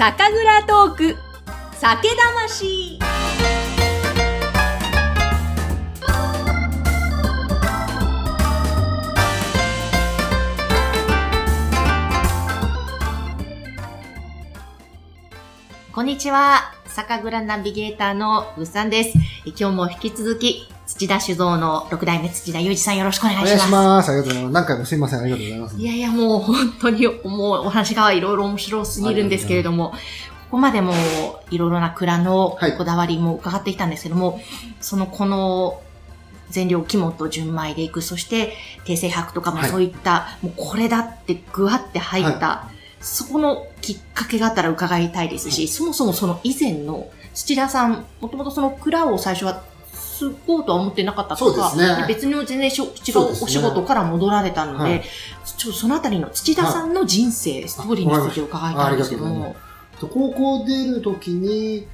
酒蔵トーク。酒魂。こんにちは。酒蔵ナビゲーターのぐっさんです。今日も引き続き土田酒造の六代目土田裕二さんよろしくお願いします。お願いします。ありがとうございます。何回もすいません。ありがとうございます。いやいや、もう本当に、もうお話がいろいろ面白すぎるんですけれども、ここまでもいろいろな蔵のこだわりも伺ってきたんですけども、はい、そのこの全量肝と純米でいく、そして低精白とかもそういった、はい、もうこれだってぐわって入った、はい、そこのきっかけがあったら伺いたいですし、そもそもその以前の土田さん、もともとその蔵を最初は継ごうとは思ってなかったとか、ね、別の全然違うお仕事から戻られたので、でねはい、ちょそのあたりの土田さんの人生、ストーリーについて伺いたいんです。けども。高校出るときに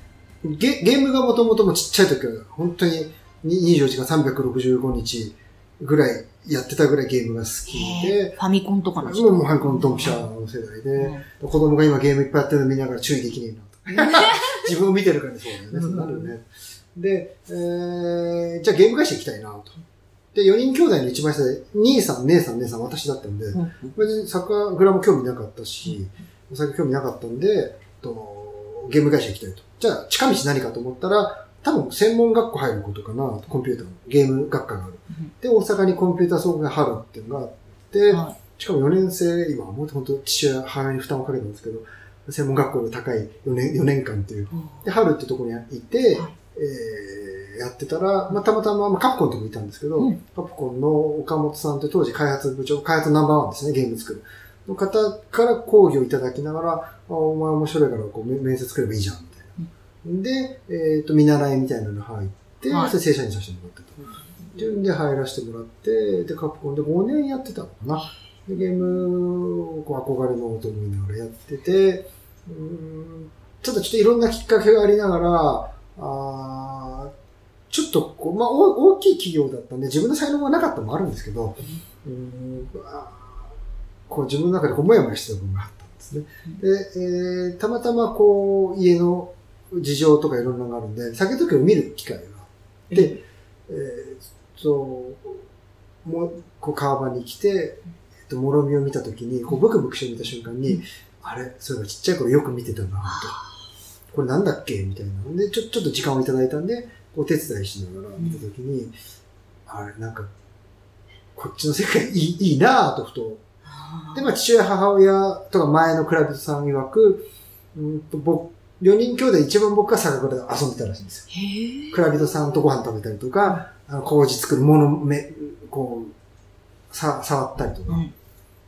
ゲ、ゲームがもともともちっちゃい時は、本当に24時間365日ぐらいやってたぐらいゲームが好きで。ファミコンとかの時代もうファミコンドンピシャの世代で、うん、子供が今ゲームいっぱいやってるの見ながら注意できねえなと。自分を見てるからそうだよね。そうなるよね。で、えー、じゃあゲーム会社行きたいなと。で、4人兄弟の一番下で、兄さん、姉さん、姉さん、私だったんで、うん、別に酒蔵も興味なかったし、お酒興味なかったんで、とゲーム会社行きたいと。じゃあ、近道何かと思ったら、多分専門学校入ることかな、コンピューターのゲーム学科がある。で、大阪にコンピューター総合が春っていうのがあって、はい、しかも4年生、今、も本当父親、母親に負担をかけたんですけど、専門学校の高い4年 ,4 年間っていう。で、春ってところにいて、はいえー、やってたら、まあ、たまたま、まあ、カプコンともいたんですけど、うん、カプコンの岡本さんって当時開発部長、開発ナンバーワンですね、ゲーム作る。の方から講義をいただきながら、あお前面白いからこう面接来ればいいじゃん、みたいな。うん、で、えっ、ー、と、見習いみたいなの入って、はい、正社員させてもらったと。っていうんで入らせてもらって、で、カプコンで5年やってたのかな。で、ゲームをこう憧れのと思いながらやってて、うんちょっとちょっといろんなきっかけがありながら、あちょっとこう、まあ、大きい企業だったんで、自分の才能がなかったのもあるんですけど、うん、こう自分の中でこう、もやもやしてた部分があったんですね。で、えー、たまたまこう、家の事情とかいろんなのがあるんで、酒時計を見る機会があって、えー、と、もう、こう、川場に来て、えっと、もろみを見たときに、こう、ブクブクして見た瞬間に、あれそういえばちっちゃい頃よく見てたな、と。これなんだっけ？みたいな。で、ちょ、ちょっと時間をいただいたんで、お手伝いしながら見たときに、うん、あれ、なんか、こっちの世界いいいいなぁとふと。で、まあ、父親、母親とか前のクラブさん曰く、うんと僕、4人兄弟一番僕が酒蔵で遊んでたらしいんですよ。クラビトさんとご飯食べたりとか、あの麹作るもの、め、こう、さ、触ったりとか、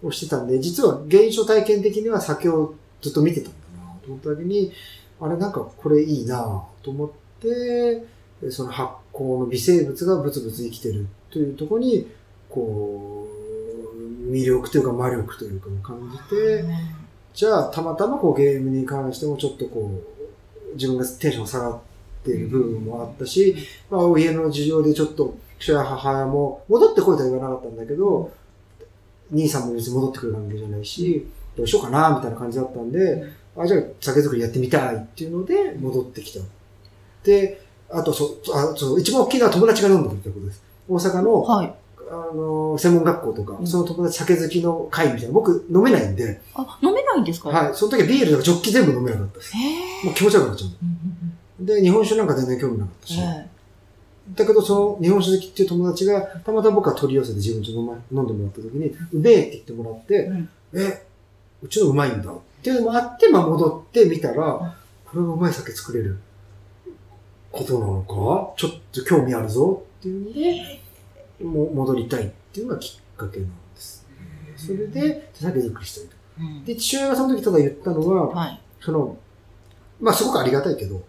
をしてたんで、実は現象体験的には酒をずっと見てたんだなと思った時に、あれなんかこれいいなと思って、その発酵の微生物がブツブツ生きてるというところに、こう、魅力というか魔力というかを感じて、じゃあたまたまこうゲームに関してもちょっとこう、自分がテンション下がっている部分もあったし、まあ家の事情でちょっと、父親母親も戻ってこいとは言わなかったんだけど、兄さんも別に戻ってくる関係じゃないし、どうしようかな、みたいな感じだったんで、あ、じゃあ酒造りやってみたいっていうので戻ってきた。で、あとそ、あそう一番大きいのは友達が飲んでるってことです。大阪の、はい、あの、専門学校とか、うん、その友達酒好きの会みたいな。僕飲めないんで。あ、飲めないんですか？はい。その時はビールとかジョッキ全部飲めなかったです。もう気持ち悪くなっちゃう。で、日本酒なんか全然興味なかったし。だけど、その日本酒好きっていう友達が、たまたま僕が取り寄せて自分ち飲,、ま、飲んでもらった時に、うめえって言ってもらって、うん、え、うちのうまいんだっていうのもあって、まあ戻ってみたら、これがうまい酒作れる。ことなのか？ちょっと興味あるぞっていうので、も戻りたいっていうのがきっかけなんです。それで、酒作りした。いと。で、父親がその時ただ言ったのは、はい、その、まあすごくありがたいけど、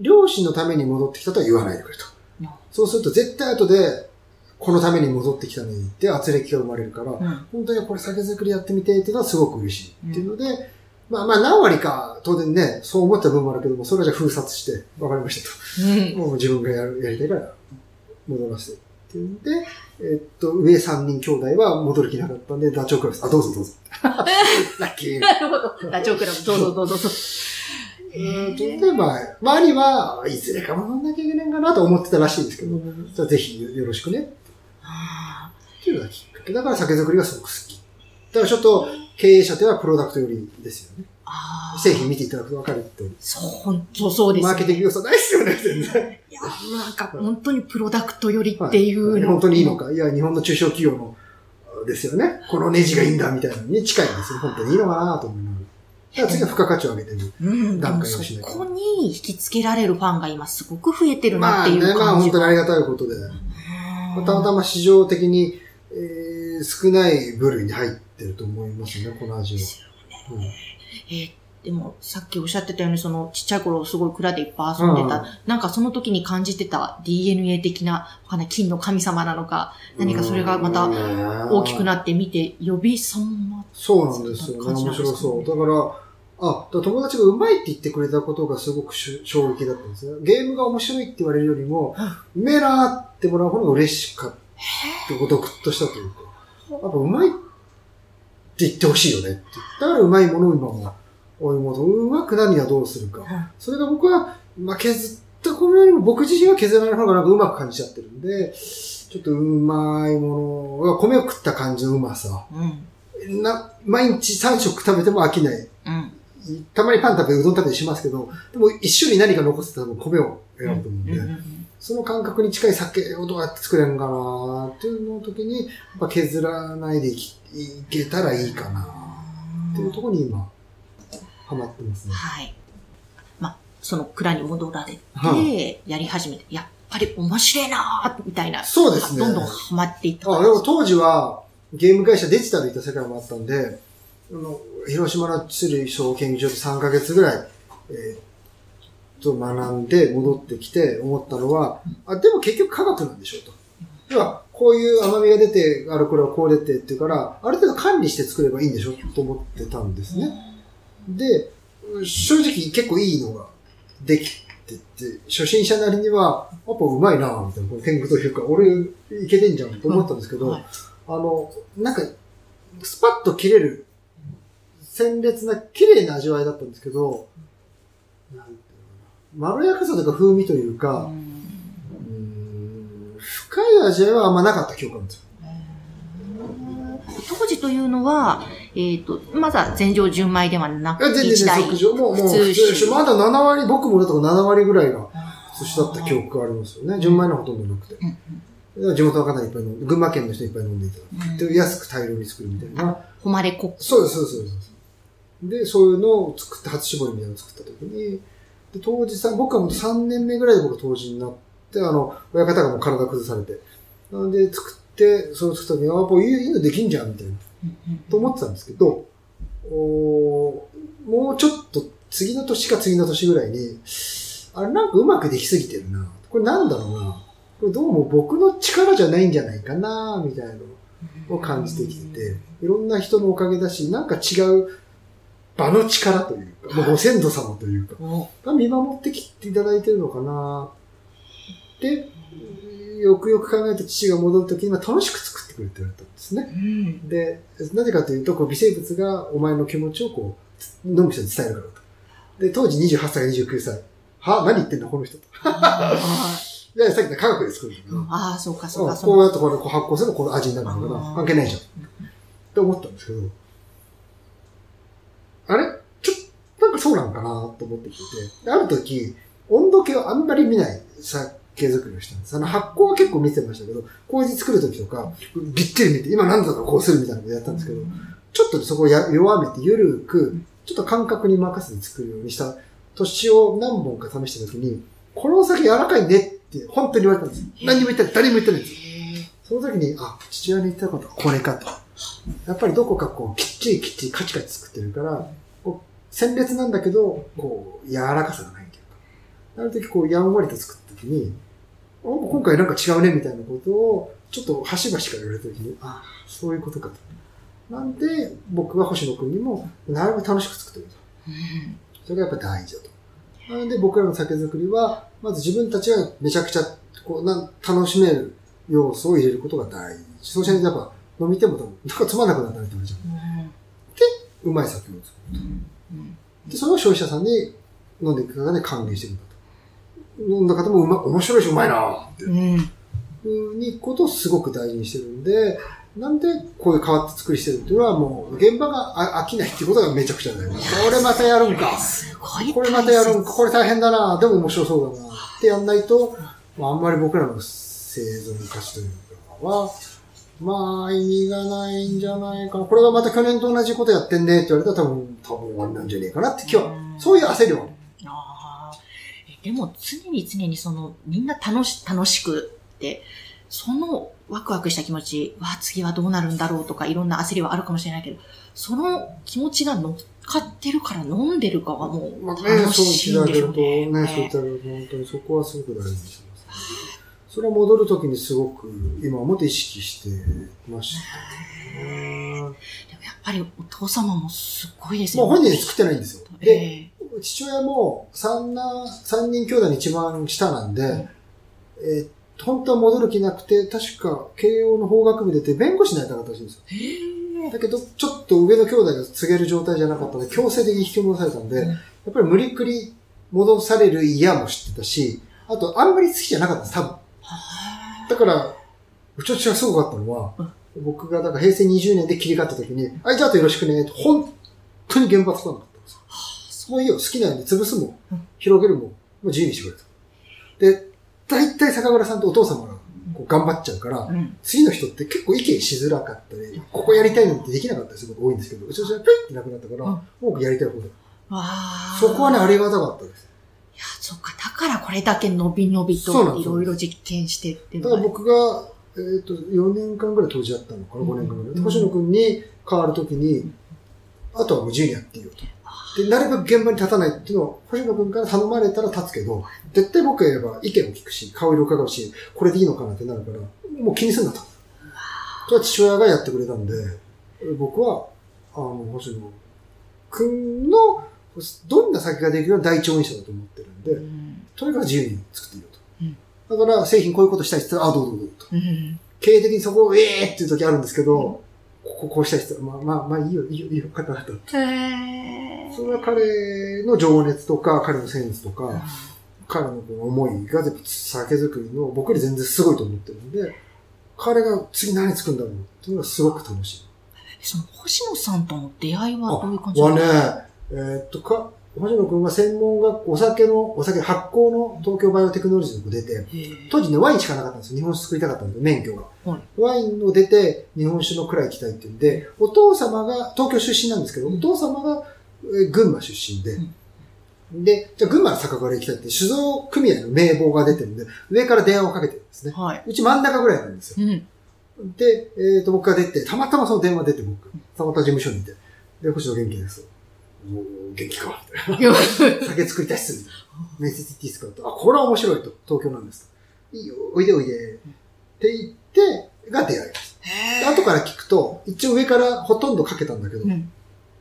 両親のために戻ってきたとは言わないでくれと。そうすると絶対後で、このために戻ってきたのにって圧力が生まれるから、うん、本当にこれ酒造りやってみてっていうのはすごく嬉しいっていうので、うん、まあまあ何割か当然ね、そう思った部分もあるけども、それはじゃあ封殺して、わかりましたと。うん、もう自分がやるやりたいから戻らせてっていうんで、えっと、上三人兄弟は戻る気なかったんで、ダチョウクラブ、あ、どうぞどうぞ。ラッキー。なるほど。ダチョウクラブ、どうぞどうぞ。うん例えば、周りはいずれかも飲んなきゃいけないかなと思ってたらしいですけど、じゃあぜひよろしくね。っていうのがきっかけ。だから酒造りがすごく好き。だからちょっと経営者ではプロダクト寄りですよね。製品見ていただくと分かるって。そう、本当そうです、ね。マーケティング要素ないですよね、全然。いや、なんか本当にプロダクト寄りっていうの、はい、本当にいいのか。いや、日本の中小企業のですよね。このネジがいいんだみたいなのに近いんですよ。本当にいいのかなと思いながら。次は付加価値を上げてる段階をしないそこに引き付けられるファンが今すごく増えてるなっていう感じ。まあね、まあ本当にありがたいことで。たまたま市場的に、えー、少ない部類に入ってると思いますね、この味は。うん、えーでも、さっきおっしゃってたように、その、ちっちゃい頃すごい蔵でいっぱい遊んでた、うん、なんかその時に感じてた DNA 的な、わかんない、金の神様なのか、何かそれがまた大きくなってみて、呼び様そうなんですよね。面白そう。だから、あ、友達がうまいって言ってくれたことがすごく衝撃だったんですよ。ゲームが面白いって言われるよりも、うめえなってもらう方が嬉しかったことをグッとしたというか、やっぱうまいって言ってほしいよねって。だからうまいものを今も追い求め、うまくなるにはどうするか。それが僕は、まあ、削った米よりも僕自身は削らない方がなんかうまく感じちゃってるんで、ちょっとうまいもの、米を食った感じのうまさ。うん、な毎日3食食べても飽きない。うん、たまにパン食べ、うどん食べてしますけど、でも一種類何か残せたら米を選ぶと思うんで、うんうんうんその感覚に近い酒をどうやって作れるのかなっていうの時に、やっぱ削らないでいけたらいいかなっていうところに今、ハマってますね。はい。まあ、その蔵に戻られて、やり始めて、やっぱり面白いなみたいな。そうですね。どんどんハマっていった。あ、でも当時は、ゲーム会社デジタル行った世界もあったんで、あの広島の種類小研究所で3ヶ月ぐらい、えー、と学んで戻ってきて思ったのは、あ、でも結局科学なんでしょうと。要は、こういう甘みが出て、あるこれはこう出てっていうから、ある程度管理して作ればいいんでしょと思ってたんですね。で、正直結構いいのができてて、初心者なりには、やっぱうまいなみたいな、この天狗というか、俺いけてんじゃんと思ったんですけど、あの、なんか、スパッと切れる、鮮烈な、綺麗な味わいだったんですけど、なんまろやかさというか風味というか、うん、深い味はあんまなかった記憶なんですよ。当時というのは、えっ、ー、と、まずは全上純米ではなくて、全然即上、もう、もう普通まだ7割、僕もだと7割ぐらいが普通だった記憶がありますよね。純米のほとんどなくて。うん、地元の方いっぱい飲んで、群馬県の人いっぱい飲んでいただく。で、安く大量に作るみたいな。誉れコック。そうです、そうです、そうです。で、そういうのを作って、初絞りみたいなのを作った時に、で当時さ、僕はもう3年目ぐらいで僕当時になって、あの、親方がもう体崩されて。なんで作って、その作った時に、あ、やっぱいいのできんじゃん、みたいな。と思ってたんですけど、おもうちょっと次の年か次の年ぐらいに、あれなんかうまくできすぎてるな。これなんだろうな。これどうも僕の力じゃないんじゃないかな、みたいなのを感じてきてて、いろんな人のおかげだし、なんか違う場の力というか、ご先祖様というか、が見守ってきていただいてるのかな。で、よくよく考えて父が戻るときには楽しく作ってくれてるとですね。うん、で、なぜかというと、こう微生物がお前の気持ちをこう、飲む人に伝えるからと。で、当時28歳、29歳。は何言ってんだ、この人と。いや、さっきの科学で作るんだけど。ああ、そうか、そうか。こうやってこれ発酵すればこの味になるんだから、関係ないじゃん。って思ったんですけど、あれ？ちょっと、なんかそうなのかなと思ってきてて、ある時、温度計をあんまり見ないさ系作りをしたんです。あの発酵は結構見てましたけど、麹作るときとか、びっちり見て、今何だかこうするみたいなことやったんですけど、ちょっとそこを弱めてゆるく、ちょっと感覚に任せて作るようにした年を何本か試したときに、このお酒柔らかいねって本当に言われたんです。何にも言ってない、誰にも言ってないんですその時に、あ、父親に言ったことはこれかと。やっぱりどこかこう、きっちりきっちりカチカチ作ってるから、こう、鮮烈なんだけど、こう、柔らかさがないというか。ある時こう、やんわりと作った時に、今回なんか違うねみたいなことを、ちょっと端々から言われた時に、ああ、そういうことかと。なんで、僕は星野君にも、なるべく楽しく作ってると。それがやっぱ大事だと。なので、僕らの酒造りは、まず自分たちがめちゃくちゃ、こう、な楽しめる要素を入れることが大事。そうしないとやっぱ、飲みても多分、なんかつまんなくなったりとかじゃん。で、うまい酒を作ると。で、それを消費者さんに飲んでいく方がね、還元してるんだと。飲んだ方もうま、面白いしうまいなっていうふうにことをすごく大事にしてるんで、なんでこういう変わった作りしてるっていうのはもう現場が飽きないっていうことがめちゃくちゃ大事。これまたやるんか。すごいこれまたやるんか。これ大変だな。でも面白そうだな。ってやんないと、まあ、あんまり僕らの生存価値というかは、まあ、意味がないんじゃないかな。これがまた去年と同じことやってんねって言われたら多分、多分終わりなんじゃねえかなって今日は、そういう焦りは。ああ。でも常に常にその、みんな楽し、楽しくって、そのワクワクした気持ち、わ、次はどうなるんだろうとか、いろんな焦りはあるかもしれないけど、その気持ちが乗っかってるから飲んでるかはもう楽しいんでしょうね。まあ、ね、そう言ってあげると、ね、そう言ってあげると、本当にそこはすごく大事にしてます、それは戻るときにすごく、今思って意識してました、でもやっぱりお父様もすごいですよね。もう本人作ってないんですよ。で、父親も三男、三人兄弟に一番下なんで、うん、えー本当は戻る気なくて、確か慶応の法学部出て弁護士になりたかったらしいんですよ。だけど、ちょっと上の兄弟が告げる状態じゃなかったので、強制的に引き戻されたんで、やっぱり無理くり戻される嫌も知ってたし、あと、あんまり好きじゃなかったんです、多分。だから、うちの父がすごかったのは、僕が、だから平成20年で切り替わった時に、はい、じゃあとよろしくね、本当に原発来なかったんですよ。もういいよ、好きなように潰すも、広げるも、もう自由にしてくれと。で、大体坂村さんとお父様がこう頑張っちゃうから、うん、次の人って結構意見しづらかったり、ここやりたいのってできなかったりすること多いんですけど、うちの人はペッてなくなったから、うん、もうやりたい方だ。そこはね、ありがたかったです。いや、そっか。だからこれだけ伸び伸びといろいろ実験してってだから僕が、えっ、ー、と、4年間ぐらい当時やったのかな、5年間ぐらい。星野くんに変わるときに、あとはもう自由にやっていいよと。で、なるべく現場に立たないっていうのを、星野君から頼まれたら立つけど、絶対僕が言えば意見を聞くし、顔色を伺うし、これでいいのかなってなるから、もう気にすんなと。とは父親がやってくれたんで、僕は、あの、星野君の、どんな先ができる第一応援者だと思ってるんで、うん、とにかく自由に作っていいよと。うん、だから、製品こういうことしたいって言ったら、あ、どうぞどうぞと。うん、経営的にそこを、ええー、っていう時あるんですけど、こここうしたい人、まあまあまあいいよ、いいよ、いいよ、方々。へそれは彼の情熱とか、彼のセンスとか、うん、彼の思いが酒造りの僕より全然すごいと思ってるんで、彼が次何作るんだろうっていうのがすごく楽しい。その星野さんとの出会いはどういう感じですか？はね、えー、っとか、星野くんは専門学校、お酒の、お酒発酵の東京バイオテクノロジーの出て、当時ね、ワインしかなかったんですよ。日本酒作りたかったんで、免許が。はい、ワインを出て、日本酒の蔵行きたいって言うんで、お父様が、東京出身なんですけど、お父様が、え群馬出身で、うん、で、じゃあ群馬の酒蔵行きたいって、酒造組合の名簿が出てるんで、上から電話をかけてるんですね。はい、うち真ん中ぐらいなんですよ。うん、で、えっ、ー、と、僕が出て、たまたまその電話出て僕、たまたま事務所にいて、で、星野元気です。元気か。酒作りたいっす。面接行っていいっすかと。あ、これは面白いと。東京なんですいいよ、おいでおいで。って言って、が出会いです。後から聞くと、一応上からほとんどかけたんだけど、うん、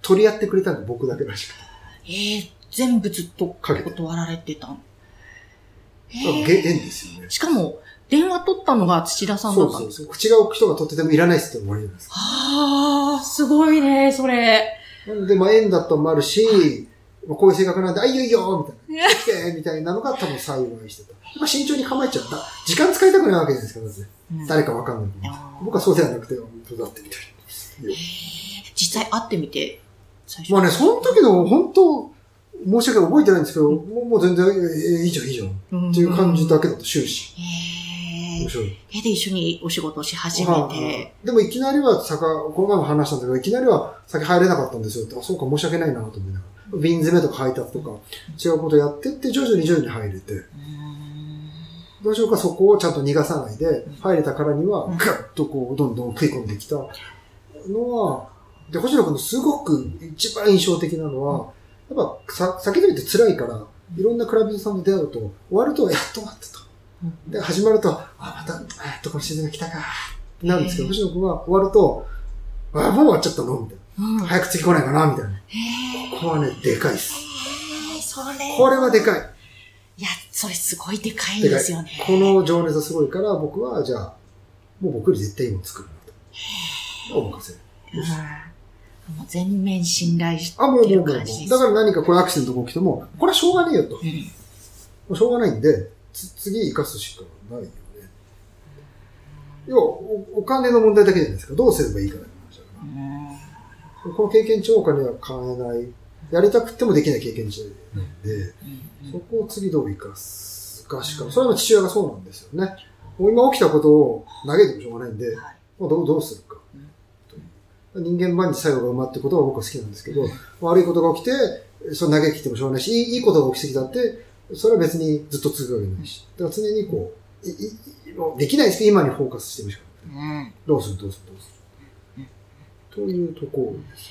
取り合ってくれたのが僕だけらしくて。えー、全部ずっと断られてた。えー、縁ですよね。しかも、電話取ったのが土田さんだったそうそうそう。口が置く人が取っててもいらないっすって終わりなんです。ああ、すごいね、それ。なんで、まあ、縁だったのもあるし、まあ、こういう性格なんで、あ、いいよいいよみたいな。来てみたいなのが多分幸いしてた。まあ、慎重に構えちゃった。時間使いたくないわけじゃないですか、まず、ね。うん、誰かわかんない僕はそうではなくて、本当だってみたいな。実際会ってみて、まあね、その時の本当、申し訳覚えてないんですけど、もうもう全然、えー、いいじゃん、いいじゃん。っていう感じだけだと終始。面白い。で、一緒にお仕事をし始めて。でもいきなりは酒、この前も話したんだけど、いきなりは酒入れなかったんですよあ、そうか、申し訳ないなと思いながら。瓶詰めとか配達とか、違うことやってって、徐々に徐々に入れて。どうしようか、そこをちゃんと逃がさないで、入れたからには、ぐっとこう、どんどん食い込んできたのは、で、星野君のすごく一番印象的なのは、やっぱ、さ、酒飲みって辛いから、いろんなクラブさんと出会うと、終わると、やっと終わったと。で、始まると、あ、また、えっと、このシーズンが来たか、なるんですけど、星野君は終わると、あ、もう終わっちゃったのみたいな、うん。早く次来ないかなみたいな。ここはね、でかいっす。それ。これはでかい。いや、それすごいでかいですよね。この情熱はすごいから、僕は、じゃあ、もう僕より絶対いいもの作るなと。お任せ。もう全面信頼してあ、もう、もう、るもう、だから何かこれアクシデントが起きても、これはしょうがねえよと。もうんうしょうがないんで、つ次生かすしかないよね。要はお、お金の問題だけじゃないですか。どうすればいいかだって話だから。この経験値をお金は買えない。やりたくてもできない経験値なんで、そこを次どう生かすかしか、それは父親がそうなんですよね。もう今起きたことを嘆いてもしょうがないんで、はいどうどうするか人間万事作用が馬ってことは僕は好きなんですけど、悪いことが起きて、その嘆きてもしょうがないし、いいいいことが起きてきたって、それは別にずっと続くわけないし。だから常にこう、いいできないですけど、今にフォーカスしてるしかなくて。うんどうする？どうする？どうする？というところです。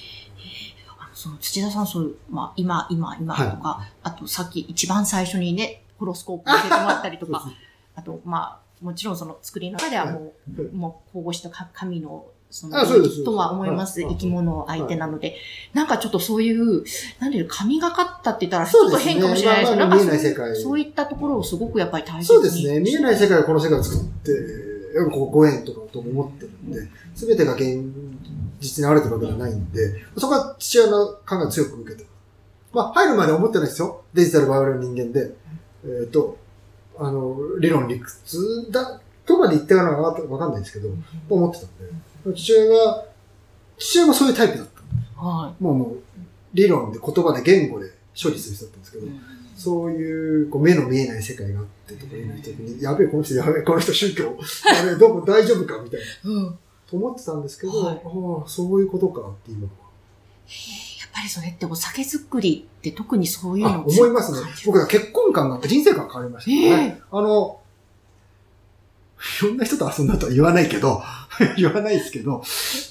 あのその土田さん、そういう、まあ、今、今、今とか、あとさっき一番最初にね、ホロスコープ教えてもらったりとか、あと、まあ、もちろんその作りの中ではもう、はいもう、保護したか神の、そのあそうですとは思います。はい生き物相手なので。なんかちょっとそういう、なんていうの神がかったって言ったらちょっと変かもしれないですけど、なんかそう見えない世界そういったところをすごくやっぱり大切に。そうですね。見えない世界がこの世界を作って、やっぱこうご縁とかと思ってるんで、すべてが現実に現れてるわけではないんで、そこは父親の考えを強く受けてまあ、入るまでは思ってないですよ。デジタルバイオレの人間で。えっ、と、あの、理論理屈だとまで言ってたのかわかんないですけど、思ってたんで、父親が、父親もそういうタイプだった。はもうもう、理論で言葉で言語で処理する人だったんですけどい。、そういうこう目の見えない世界があってとかいう時に、やべえ、この人、やべえ、この人宗教、やべえ、どこ大丈夫かみたいな、うん。と思ってたんですけど、はいああ、そういうことかって今やっぱりそれってお酒作りって特にそういうあ、の思いますね。僕は結婚観が、人生観変わりましたね。あの、いろんな人と遊んだとは言わないけど、言わないですけど、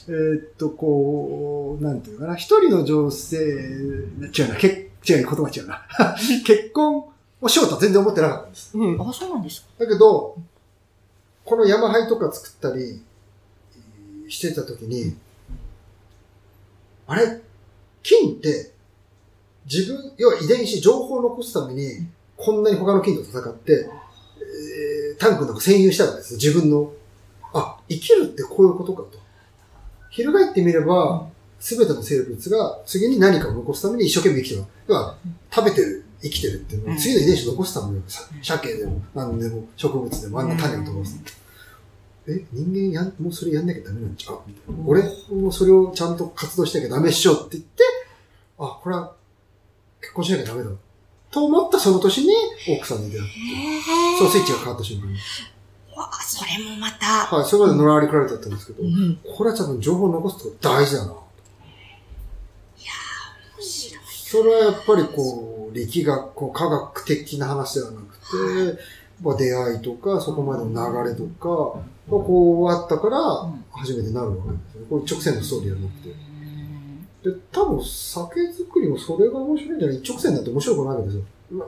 えーっと、こう、なんていうかな、一人の女性、違うな、結違う、言葉違うな。結婚をしようとは全然思ってなかったんです。うん。あ、そうなんですか。だけど、この山灰とか作ったりえーしてた時に、あれ？金って、自分、要は遺伝子、情報を残すために、こんなに他の菌と戦って、えータンクの中占有したわけですよ。自分の。あ、生きるってこういうことかと。翻ってみれば、すべての生物が次に何かを残すために一生懸命生きてる。要は、食べてる、生きてるっていうのは、うん次の遺伝子を残すために、さ鮭でも、何でも、植物でも、あんな種を残す。え、人間やん、もうそれやんなきゃダメなんちゃう？みたいな。俺もそれをちゃんと活動しなきゃダメっしょって言って、あ、これは結婚しなきゃダメだ。と思ったその年に奥さんに出会って、へそのスイッチが変わった瞬間に。わあ、それもまた。はい、それまで野良ありくられてだったんですけど、うん。これは多分情報を残すこと大事だな。面白い。それはやっぱりこう、力学、こう科学的な話ではなくて、まあ、出会いとか、そこまでの流れとか、がこうあったからうん、初めてなるわけですよね。これ直線のストーリーじゃなくて。うんで、多分酒造りもそれが面白いんじゃない？一直線だって面白くないわけですよ。まあ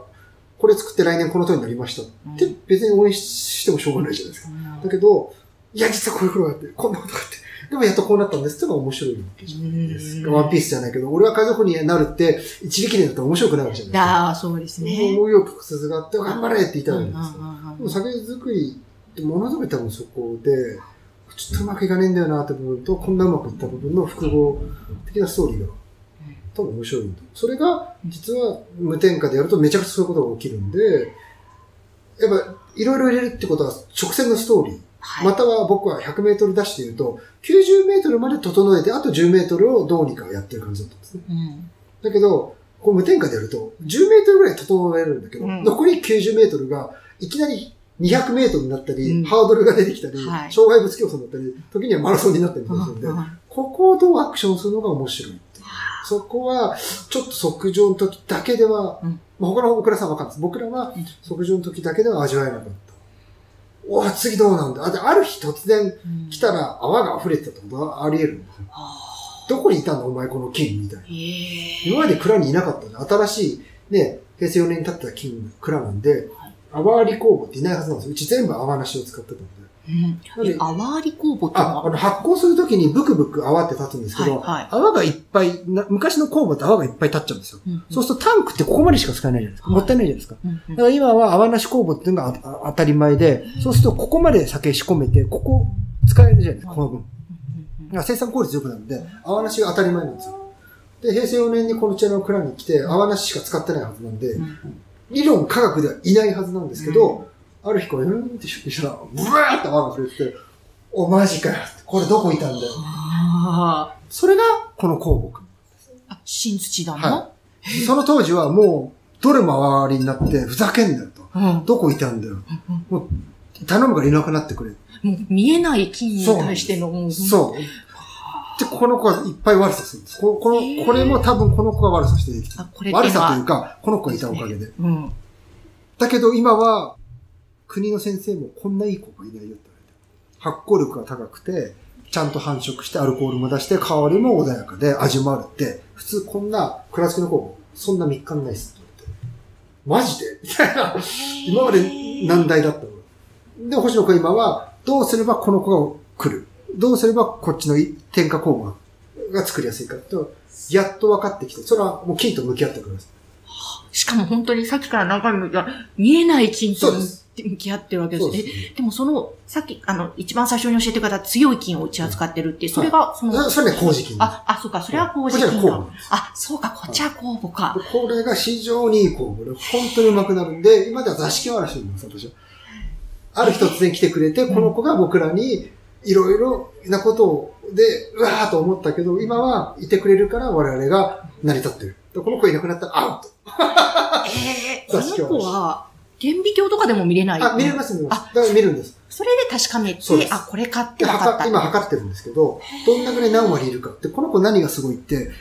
これ作って来年この通りになりましたって別に応援してもしょうがないじゃないですか。だけど、いや、実はこういうことがあって、こんなことがあって、でもやっとこうなったんですってのが面白いわけじゃないですか。うんワンピースじゃないけど、俺は海賊になるって一力でだったら面白くないわけじゃないですか。ああ、そうですね。思いを屈折があって、頑張れって言いたいわけですよ。うんでも酒造りってものづくり多分そこで、ちょっとうまくいかねえんだよなって部分と、こんなうまくいった部分の複合的なストーリーが多分面白い。それが、実は無添加でやるとめちゃくちゃそういうことが起きるんで、やっぱ、いろいろ入れるってことは直線のストーリー。はい。または僕は100メートル出して言うと、90メートルまで整えて、あと10メートルをどうにかやってる感じだったんですね。うん。だけど、こう無添加でやると、10メートルぐらい整えるんだけど、うん残り90メートルが、いきなり200メートルになったり、うん。ハードルが出てきたり、はい。障害物競争になったり、時にはマラソンになったりするん。で、うん。ここをどうアクションするのが面白い。そこは、ちょっと即上の時だけでは、うん。まあ他の僕らさんはわかんないです。僕らはうん。即上の時だけでは味わえなかった。おわ、次どうなんだ。あである日突然うん。来たら泡が溢れてたってことはあり得るんですよ。あどこにいたんだお前この金みたいな。今まで蔵にいなかったんで、新しい、ね、平成4年に建った金蔵なんではい、泡あり工房っていないはずなんですよ。うち全部泡なしを使ってたんで。うん泡あり工房ってあ、は？あの発酵するときにブクブク泡って立つんですけど、はいはい泡がいっぱいな、昔の工房って泡がいっぱい立っちゃうんですよ。うんそうするとタンクってここまでしか使えないじゃないですか。はいもったいないじゃないですか。うんうんだから今は泡なし工房っていうのが当たり前で、そうするとここまで酒仕込めて、ここ使えるじゃないですか、この分。うんうん生産効率良くなるんで、泡なしが当たり前なんですよ。で、平成4年にこのちらの蔵に来て、泡なししか使ってないはずなんで、理論科学ではいないはずなんですけど、ある日これ、うんって出したら、ブワーって泡が触れてて、お、マジかよ。これどこいたんだよ。それが、この鉱木。あ、新土だな、その当時はもう、どれも泡割りになって、ふざけんなよと。うん、どこいたんだよ。もう、頼むからいなくなってくれ。もう見えない金に対しての、そう。で、この子はいっぱい悪さするんです。ここの、これも多分この子が悪さしてできてる。悪さというか、この子がいたおかげで。うん、だけど今は、国の先生もこんないい子がいないよって言われて。発酵力が高くて、ちゃんと繁殖してアルコールも出して、香りも穏やかで味もあるって、普通こんな倉敷の子、そんな3日ないっすって言われて。マジで？みたいな。今まで難題だったの。で、星野君今は、どうすればこの子が来る？どうすればこっちの添加酵母が作りやすいかと、やっと分かってきて、それはもう菌と向き合ってくるんです。しかも本当にさっきから中身が見えない菌と向き合ってるわけですね。でもその、さっき、あの、一番最初に教えてくれた強い菌をうちは使ってるって、それが、その、それね、麹菌。あ、あ、そうか、それは麹菌か。あ、そうか、こっちは酵母か。これが非常にいい酵母で、本当にうまくなるんで、今では座敷わらしいんです、私は。ある日突然来てくれて、この子が僕らにいろいろなことで、うわーと思ったけど、今はいてくれるから我々が成り立ってる。この子いなくなったらアウト。えー、この子は、顕微鏡とかでも見れないあ、見れます、見れます。だから見るんです。それで確かめて、あ、これ買って分かった。今測ってるんですけど、どんなぐらい何割いるかって、この子何がすごいって、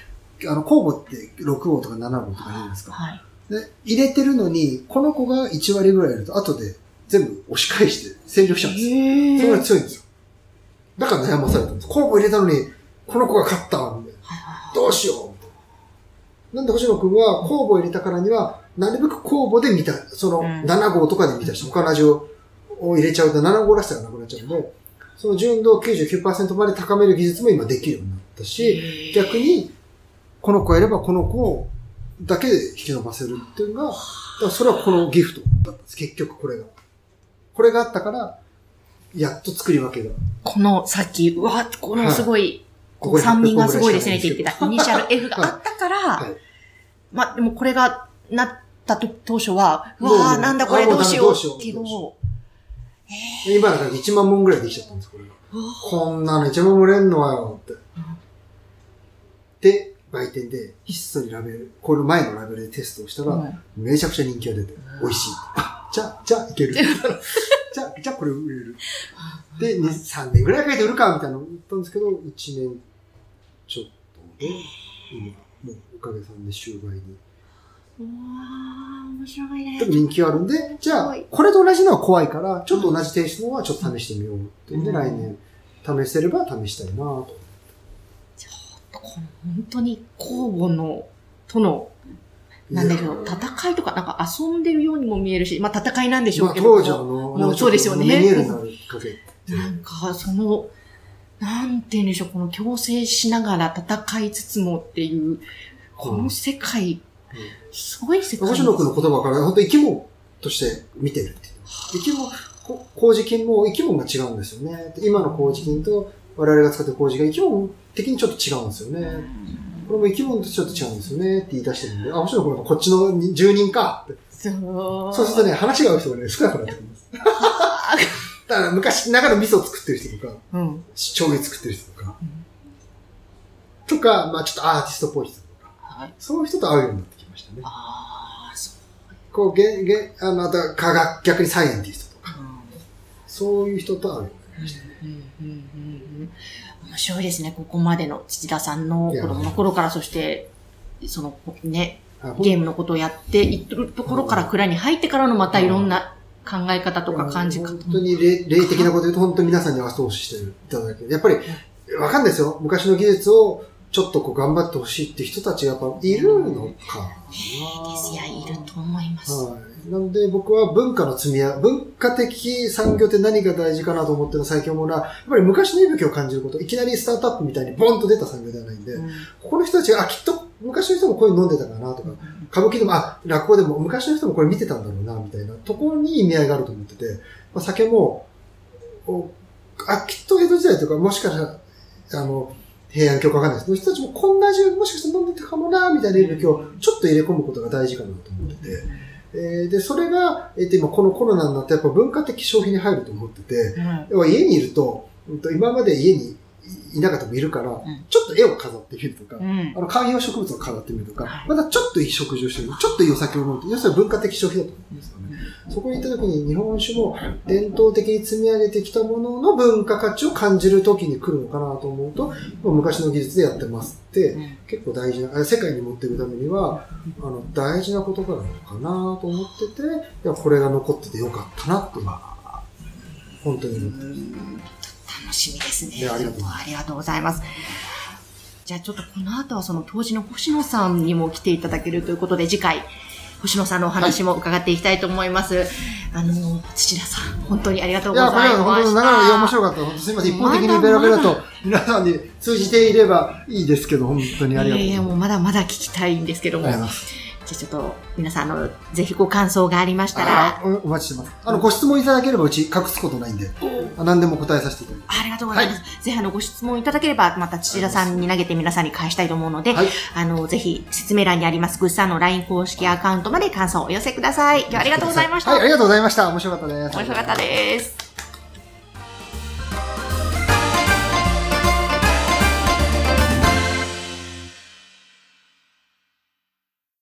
あの、酵母って6号とか7号とか言うんですか。はい。で、入れてるのに、この子が1割ぐらいいると、後で全部押し返して占領しちゃうんですよ。それが強いんですよ。だから悩まされたんです。酵母入れたのに、この子が勝ったんで、どうしようなんで星野くんは酵母入れたからには、なるべく酵母で見た、その7号とかで見たし、他の味を入れちゃうと7号らしさがなくなっちゃうんで、その純度を99%まで高める技術も今できるようになったし、逆に、この子やればこの子だけで引き伸ばせるっていうのが、それはこのギフトだったんです。結局これが。これがあったから、やっと作り分けが。この、さっき、うわ、このすごい、はい、酸味がすごいですねって言ってた、イニシャル F があったから、はい、まあ、でもこれがなったと当初は、うわなんだこれどうしようけど、今だから1万本ぐらいできちゃったんです、これが。こんなの1万本売れんのはよ、って。で、売店で、ひっそりラベル、これ前のラベルでテストをしたら、めちゃくちゃ人気が出て、美味しい。じゃあ、じゃあ、いける。じゃあ、じゃあこれ売れる。で、2、3年ぐらいかけて売るか、みたいなの言ったんですけど、1年ちょっとで、今、もうおかげさんで終売に。うわー、面白いね。でも人気あるんで、じゃあ、これと同じのは怖いから、ちょっと同じテイストのはちょっと試してみようってんで、来年試せれば試したいなと。ちょっと、この本当に交互の、とのなんだけど、戦いとか、なんか遊んでるようにも見えるし、まあ戦いなんでしょうけど。まあ、当時の、もうそうですよね。なんか、その、なんて言うんでしょう、この共生しながら戦いつつもっていう、この世界、すごい世界。星野君の言葉から、本当生き物として見てるっていう。生き物、麹菌も生き物が違うんですよね。今の麹菌と我々が使ってる麹が生き物的にちょっと違うんですよね。これも生き物とちょっと違うんですよねって言い出してるんで、あ、もちろんこれこっちの住人かって。そう。そうするとね、話が合う人がね、少なくなってくるんです。だから昔、中の味噌を作ってる人とか、うん、醤油作ってる人とか、うん、とか、まあちょっとアーティストっぽい人とか、はい、そういう人と会うようになってきましたね。ああ、そう。こう、げ、げ、あの、また科学、逆にサイエンティストとか、うん、そういう人と会うよう。うんうんうんうん面白いですね。ここまでの土田さんの子供の頃から、そして、そのね、ゲームのことをやっていっるところから蔵に入ってからのまたいろんな考え方とか感じ方。本当に霊霊的なこと言うと本当に皆さんに後押ししていただけやっぱり、わかんないですよ。昔の技術をちょっとこう頑張ってほしいって人たちがやっぱいるのか。ですや、いると思います。はい。なので僕は文化の積み上げ、文化的産業って何が大事かなと思ってる最近思うのは、やっぱり昔の息吹を感じること、いきなりスタートアップみたいにボンと出た産業ではないんで、うん、ここの人たちが、あ、きっと昔の人もこういうの飲んでたかなとか、歌舞伎でも、あ、落語でも昔の人もこれ見てたんだろうな、みたいなところに意味合いがあると思ってて、まあ、酒も、あ、きっと江戸時代とか、もしかしたら、あの、平安京かわかんないです。けど、人たちもこんな味もしかして飲んでたかもな、みたいな影響をちょっと入れ込むことが大事かなと思ってて、えー、で、それが、えっ、と、今このコロナになってやっぱ文化的消費に入ると思ってて、うん、要は家にいると、今まで家にいなかったもいるから、うん、ちょっと絵を飾ってみるとか、うん、あの観葉植物を飾ってみるとか、はい、またちょっといい食事をしてみる、ちょっといいお酒を飲むと、要するに文化的消費だと思うんですよね。そこに行った時に日本酒も伝統的に積み上げてきたものの文化価値を感じる時に来るのかなと思うと、昔の技術でやってますって、結構大事な、世界に持っていくためには、あの、大事なことなのかなと思ってて、いや、これが残っててよかったなって、本当に思ってます。楽しみですね。ありがとうございます。じゃあちょっとこの後はその当時の星野さんにも来ていただけるということで、次回、星野さんのお話も伺っていきたいと思います。はい、あの、土田さん、本当にありがとうございました。いや、これは本当長々面白かった。すみません、一方的にベラベラと皆さんに通じていればいいですけど、本当にありがとうございます。いやいや、もうまだまだ聞きたいんですけども。じゃちょっと、皆さん、あの、ぜひご感想がありましたら。お待ちしてます。あの、ご質問いただければうち隠すことないんで、何でも答えさせていただきます。ありがとうございます。はい、ぜひ、あの、ご質問いただければ、また、土田さんに投げて皆さんに返したいと思うので、はい、あの、ぜひ、説明欄にあります、グッサンの LINE 公式アカウントまで感想をお寄せください。今日はありがとうございました。はい、ありがとうございました。面白かったです。面白かったです。